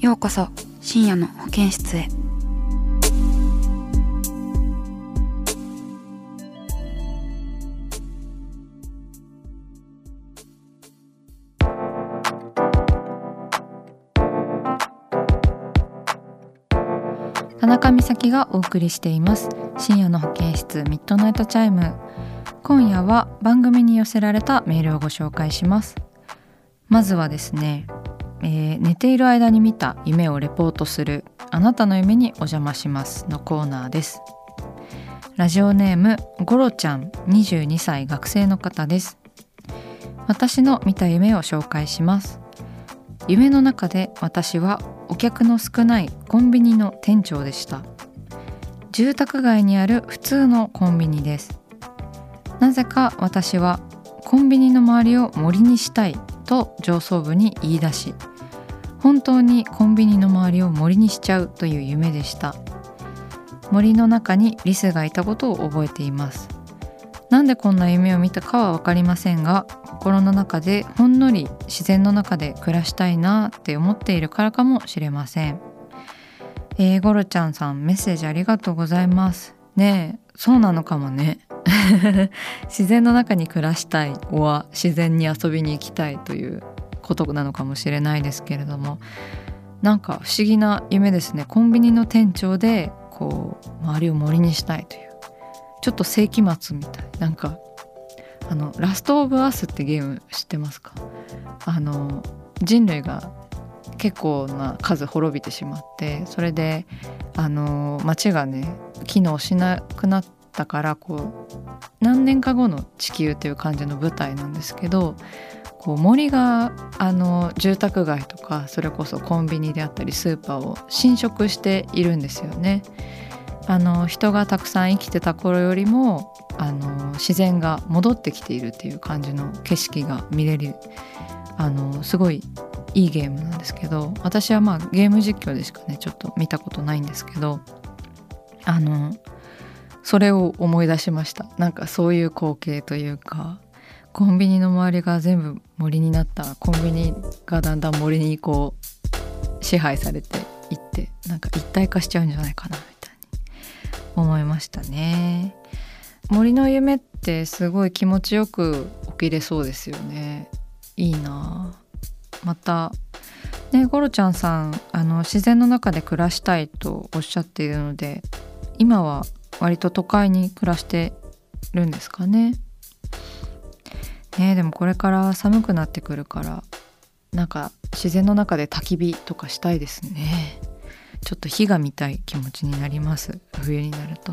ようこそ深夜の保健室へ。田中美咲がお送りしています。深夜の保健室ミッドナイトチャイム。今夜は番組に寄せられたメールをご紹介します。まずはですね、えー寝ている間に見た夢をレポートするあなたの夢にお邪魔しますのコーナーです。ラジオネームゴロちゃん22歳学生の方です。私の見た夢を紹介します。夢の中で私はお客の少ないコンビニの店長でした。住宅街にある普通のコンビニです。なぜか私はコンビニの周りを森にしたいと上層部に言い出し本当にコンビニの周りを森にしちゃうという夢でした。森の中にリスがいたことを覚えています。なんでこんな夢を見たかは分かりませんが心の中でほんのり自然の中で暮らしたいなって思っているからかもしれません。えー、ゴロちゃんさんメッセージありがとうございます。ねえそうなのかもね。自然の中に暮らしたいは自然に遊びに行きたいということなのかもしれないですけれども。なんか不思議な夢ですね。コンビニの店長でこう周りを森にしたいという。ちょっと世紀末みたい。なんかあの「ラスト・オブ・アス」ってゲーム知ってますか？あの人類が結構な数滅びてしまってそれであの街がね機能しなくなったからこう何年か後の地球っていう感じの舞台なんですけどこう森があの住宅街とかそれこそコンビニであったりスーパーを侵食しているんですよね。あの人がたくさん生きてた頃よりもあの自然が戻ってきているっていう感じの景色が見れるあのすごいいいゲームなんですけど私はまあゲーム実況でしかねちょっと見たことないんですけどあのそれを思い出しました。なんかそういう光景というかコンビニの周りが全部森になった。らコンビニがだんだん森にこう支配されていってなんか一体化しちゃうんじゃないかなみたいに思いましたね。森の夢ってすごい気持ちよく起きれそうですよね。いいな。またねゴロちゃんさんあの自然の中で暮らしたいとおっしゃっているので今は割と都会に暮らしてるんですかね。ねでもこれから寒くなってくるからなんか自然の中で焚き火とかしたいですね。ちょっと火が見たい気持ちになります。冬になると。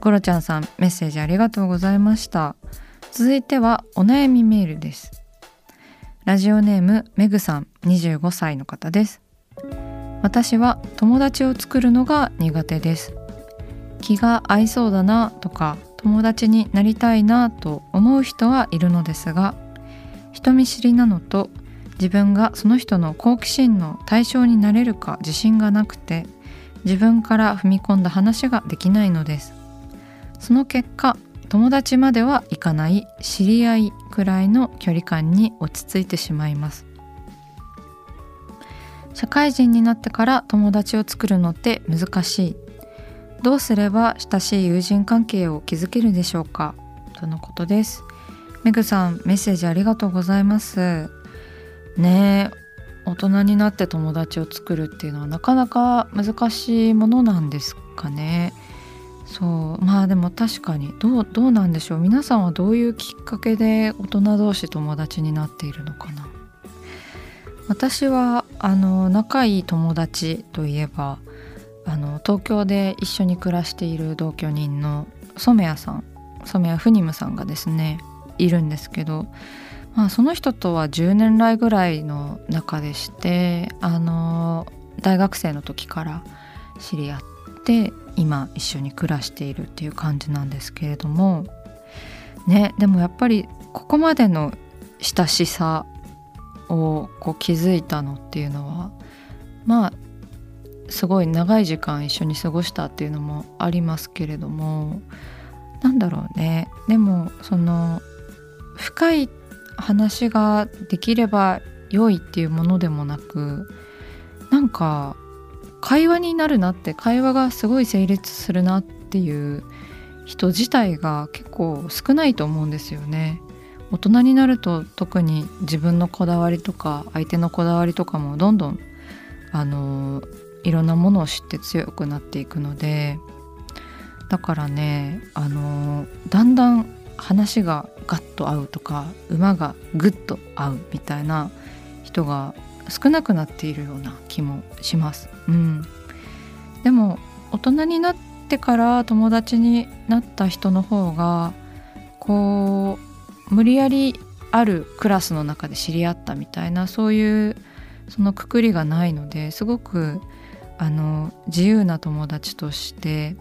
ゴロちゃんさんメッセージありがとうございました。続いてはお悩みメールです。ラジオネームメグさん25歳の方です。私は友達を作るのが苦手です。気が合いそうだなとか友達になりたいなと思う人はいるのですが人見知りなのと自分がその人の好奇心の対象になれるか自信がなくて自分から踏み込んだ話ができないのです。その結果友達まではいかない知り合いくらいの距離感に落ち着いてしまいます。社会人になってから友達を作るのって難しい。どうすれば親しい友人関係を築けるでしょうか？とのことです。メグさんメッセージありがとうございます。ねえ大人になって友達を作るっていうのはなかなか難しいものなんですかね。そう。まあでも確かにどうどうなんでしょう？皆さんはどういうきっかけで大人同士友達になっているのかな？私はあの仲いい友達といえばあの東京で一緒に暮らしている同居人の染谷さん染谷フニムさんがですねいるんですけど、まあ、その人とは10年来ぐらいの仲でしてあの大学生の時から知り合って今一緒に暮らしているっていう感じなんですけれどもねでもやっぱりここまでの親しさをこう気づいたのっていうのはまあすごい長い時間一緒に過ごしたっていうのもありますけれどもなんだろうねでもその深い話ができれば良いっていうものでもなくなんか会話になるなって会話がすごい成立するなっていう人自体が結構少ないと思うんですよね。大人になると特に自分のこだわりとか相手のこだわりとかもどんどんあのいろんなものを知って強くなっていくのでだからねあのだんだん話がガッと合うとか馬がグッと合うみたいな人が少なくなっているような気もします。うん、でも大人になってから友達になった人の方がこう無理やりあるクラスの中で知り合ったみたいなそういうそのくくりがないのですごくあの自由な友達として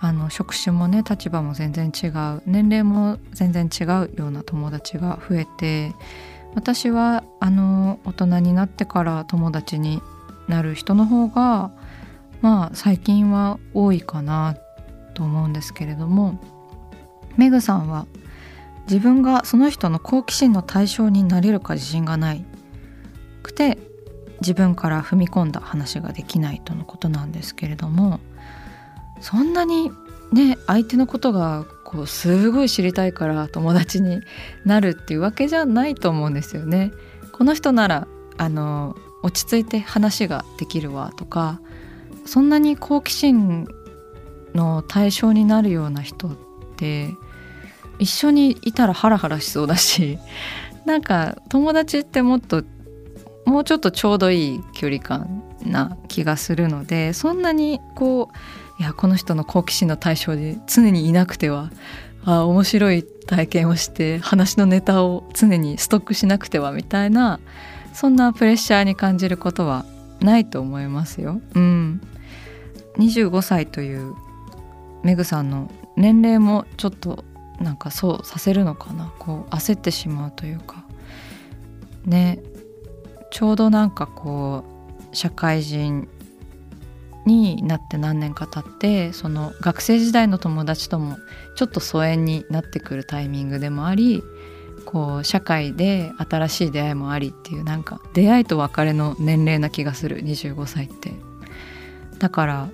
あの職種もね立場も全然違う年齢も全然違うような友達が増えて私はあの大人になってから友達になる人の方がまあ最近は多いかなと思うんですけれどもメグさんは自分がその人の好奇心の対象になれるか自信がないくて自分から踏み込んだ話ができないとのことなんですけれどもそんなにね相手のことがこうすごい知りたいから友達になるっていうわけじゃないと思うんですよね。この人ならあの落ち着いて話ができるわとかそんなに好奇心の対象になるような人って一緒にいたらハラハラしそうだし なんか友達ってもっともうちょっとちょうどいい距離感な気がするのでそんなにこういやこの人の好奇心の対象で常にいなくてはあ面白い体験をして話のネタを常にストックしなくてはみたいなそんなプレッシャーに感じることはないと思いますよ。うん、25歳というメグさんの年齢もちょっとなんかそうさせるのかな。こう焦ってしまうというか。ね。ちょうどなんかこう社会人になって何年か経ってその学生時代の友達ともちょっと疎遠になってくるタイミングでもありこう社会で新しい出会いもありっていうなんか出会いと別れの年齢な気がする。25歳って。だから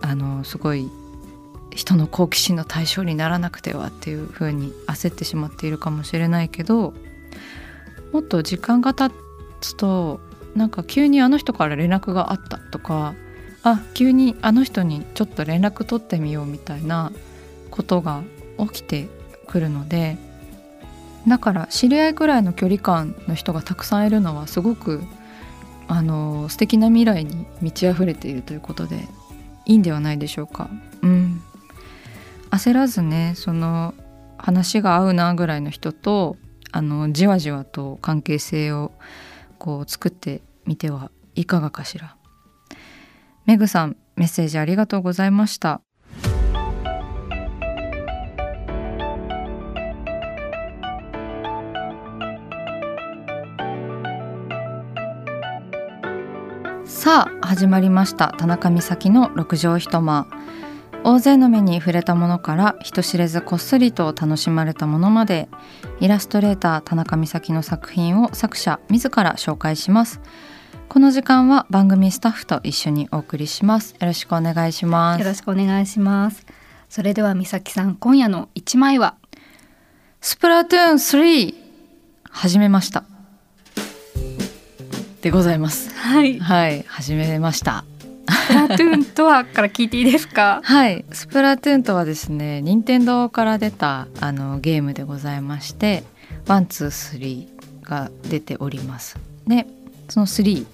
あのすごい人の好奇心の対象にならなくてはっていう風に焦ってしまっているかもしれないけどもっと時間が経つとなんか急にあの人から連絡があったとかあ急にあの人にちょっと連絡取ってみようみたいなことが起きてくるのでだから知り合いぐらいの距離感の人がたくさんいるのはすごくあの素敵な未来に満ち溢れているということでいいんではないでしょうか。うん、焦らずねその話が合うなぐらいの人とあのじわじわと関係性をこう作ってみてはいかがかしら。メグさんメッセージありがとうございました。さあ始まりました。田中美咲の六畳一間。大勢の目に触れたものから人知れずこっそりと楽しまれたものまでイラストレーター田中美咲の作品を作者自ら紹介します。この時間は番組スタッフと一緒にお送りします。よろしくお願いします。よろしくお願いします。それでは美咲さん今夜の一枚は？スプラトゥーン3始めました。でございます。はい。はい始めましたスプラトゥーンとはから聞いていいですか？はい。スプラトゥーンとはですね任天堂から出たあのゲームでございまして one two three が出ております。でその3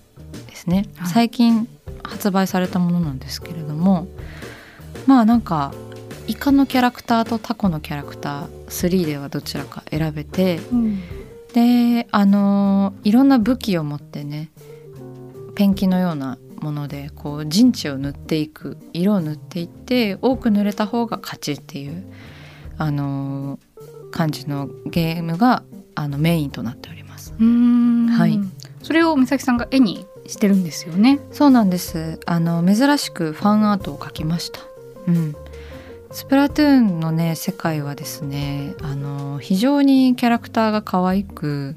ですね、はい。最近発売されたものなんですけれどもまあなんかイカのキャラクターとタコのキャラクター3ではどちらか選べてうん。であのいろんな武器を持ってねペンキのようなものでこう陣地を塗っていく色を塗っていって多く塗れた方が勝ちっていうあの感じのゲームがあのメインとなっております。はいそれを美咲さんが絵にしてるんですよねそうなんですあの珍しくファンアートを描きました。うんスプラトゥーンのね世界はですねあの非常にキャラクターが可愛く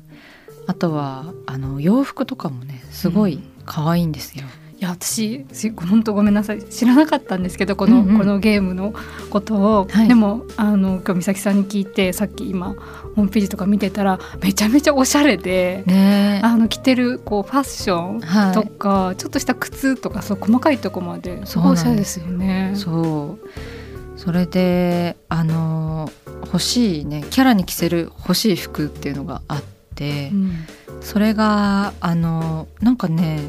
あとはあの洋服とかもねすごい可愛いんですよ。いや私本当ごめんなさい。知らなかったんですけどこの,、うんうん。このゲームのことを、はい。でもあの今日美咲さんに聞いてさっき今ホームページとか見てたらめちゃめちゃおしゃれで、ねあの着てるこうファッションはい。とか、ちょっとした靴とかそう細かいとこまですごいおしゃれですよね。そう。それであの欲しいねキャラに着せる欲しい服っていうのがあって、うん。それがあのなんかね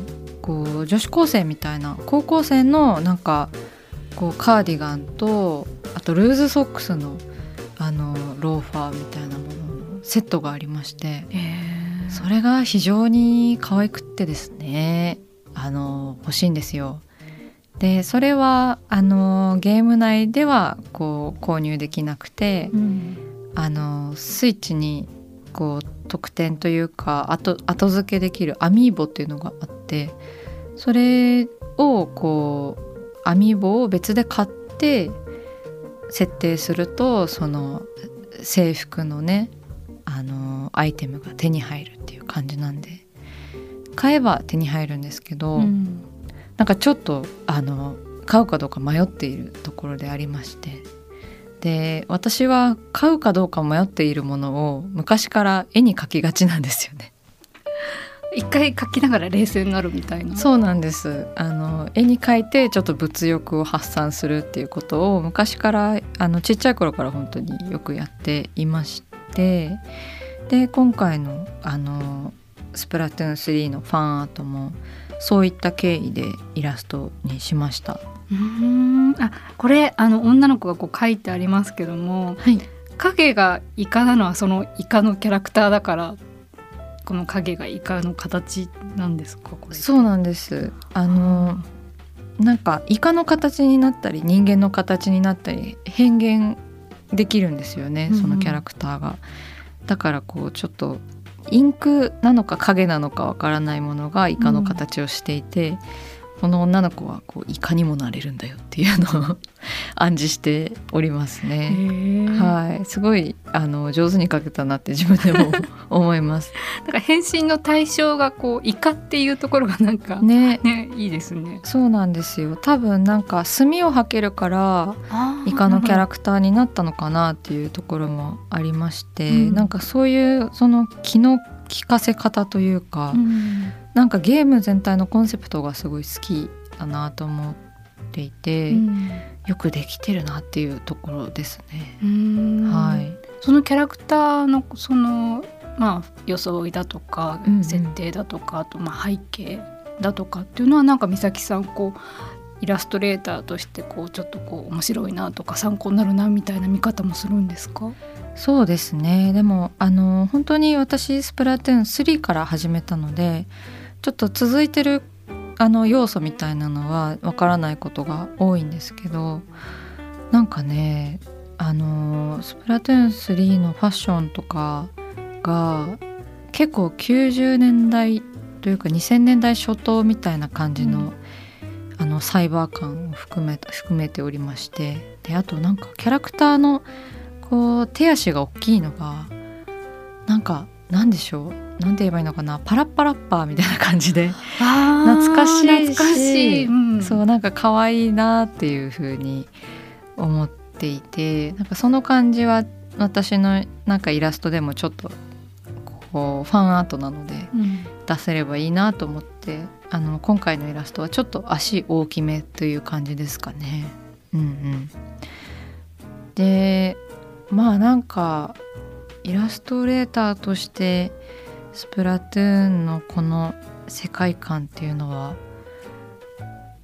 こう女子高生みたいな高校生のなんかこうカーディガンとあとルーズソックスのあのローファーみたいなもののセットがありましてえー。それが非常に可愛くってですねあの欲しいんですよ。でそれはあのゲーム内ではこう購入できなくて、うん。あのスイッチにこう特典というか後後付けできるアミーボっていうのがあってそれをこうアミーボを別で買って設定するとその制服のねあのアイテムが手に入るっていう感じなんで買えば手に入るんですけど、うん。なんかちょっとあの買うかどうか迷っているところでありましてで私は買うかどうか迷っているものを昔から絵に描きがちなんですよね。一回描きながら冷静になるみたいな。そうなんですあの絵に描いてちょっと物欲を発散するっていうことを昔からあのちっちゃい頃から本当によくやっていましてで今回のあのスプラトゥーン3のファンアートもそういった経緯でイラストにしました。うーん。あこれあの女の子がこう書いてありますけどもはい。影がイカなのはそのイカのキャラクターだからこの影がイカの形なんですかこれ。そうなんです。あのなんかイカの形になったり人間の形になったり変幻できるんですよねうんうん。そのキャラクターが。だからこうちょっとインクなのか影なのかわからないものがイカの形をしていて、この女の子はこうイカにもなれるんだよっていうのを 暗示しておりますへね。ーはい、すごいあの上手に描けたなって 自分でも 思います。だから変身の対象がこうイカっていうところがなんかねね、いいですね。そうなんですよ。多分なんか墨を吐けるからイカのキャラクターになったのかなっていうところもありまして、うんなんかそういうその気の利かせ方というか、うんなんかゲーム全体のコンセプトがすごい好きだなと思っていて、うん。よくできてるなっていうところですね。うん。はい、そのキャラクターのそのまあ装いだとか設定だとか、あとまあ背景だとかっていうのはなんか美咲さんこうイラストレーターとしてこうちょっとこう面白いなとか参考になるなみたいな見方もするんですか？そうですね。でもあの本当に私スプラトゥーン3から始めたのでちょっと続いてるあの要素みたいなのはわからないことが多いんですけどなんかねあのスプラトゥーン3のファッションとかが結構90年代というか2000年代初頭みたいな感じの,、うん。あのサイバー感を含め含めておりましてであとなんかキャラクターのこう手足が大きいのがなんかなんでしょう？なんて言えばいいのかな？パラッパラッパーみたいな感じで。懐かしいし懐かしい、うん。そうなんか可愛いなっていう風に思っていてなんかその感じは私のなんかイラストでもちょっとここうファンアートなので出せればいいなと思ってあの今回のイラストはちょっと足大きめという感じですかね。うんうん、でまあなんかイラストレーターとしてスプラトゥーンのこの世界観っていうのは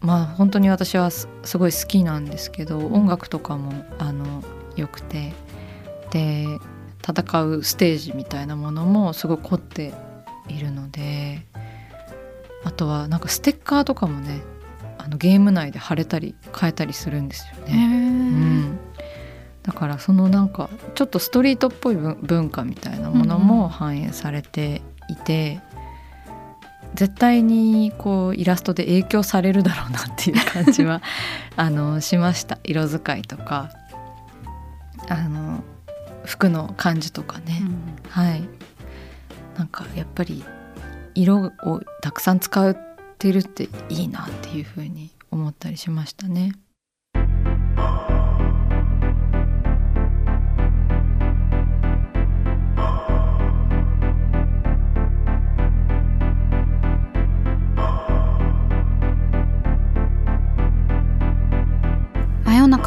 まあ本当に私はすごい好きなんですけど音楽とかもあの良くてで戦うステージみたいなものもすごい凝っているのであとはなんかステッカーとかもねあのゲーム内で貼れたり変えたりするんですよね。うん、だからそのなんかちょっとストリートっぽい文化みたいなものも反映されていて、うん、絶対にこうイラストで影響されるだろうなっていう感じは あのしました。色使いとか。あの服の感じとかね、うん、はい。なんかやっぱり色をたくさん使ってるっていいなっていうふうに思ったりしましたね。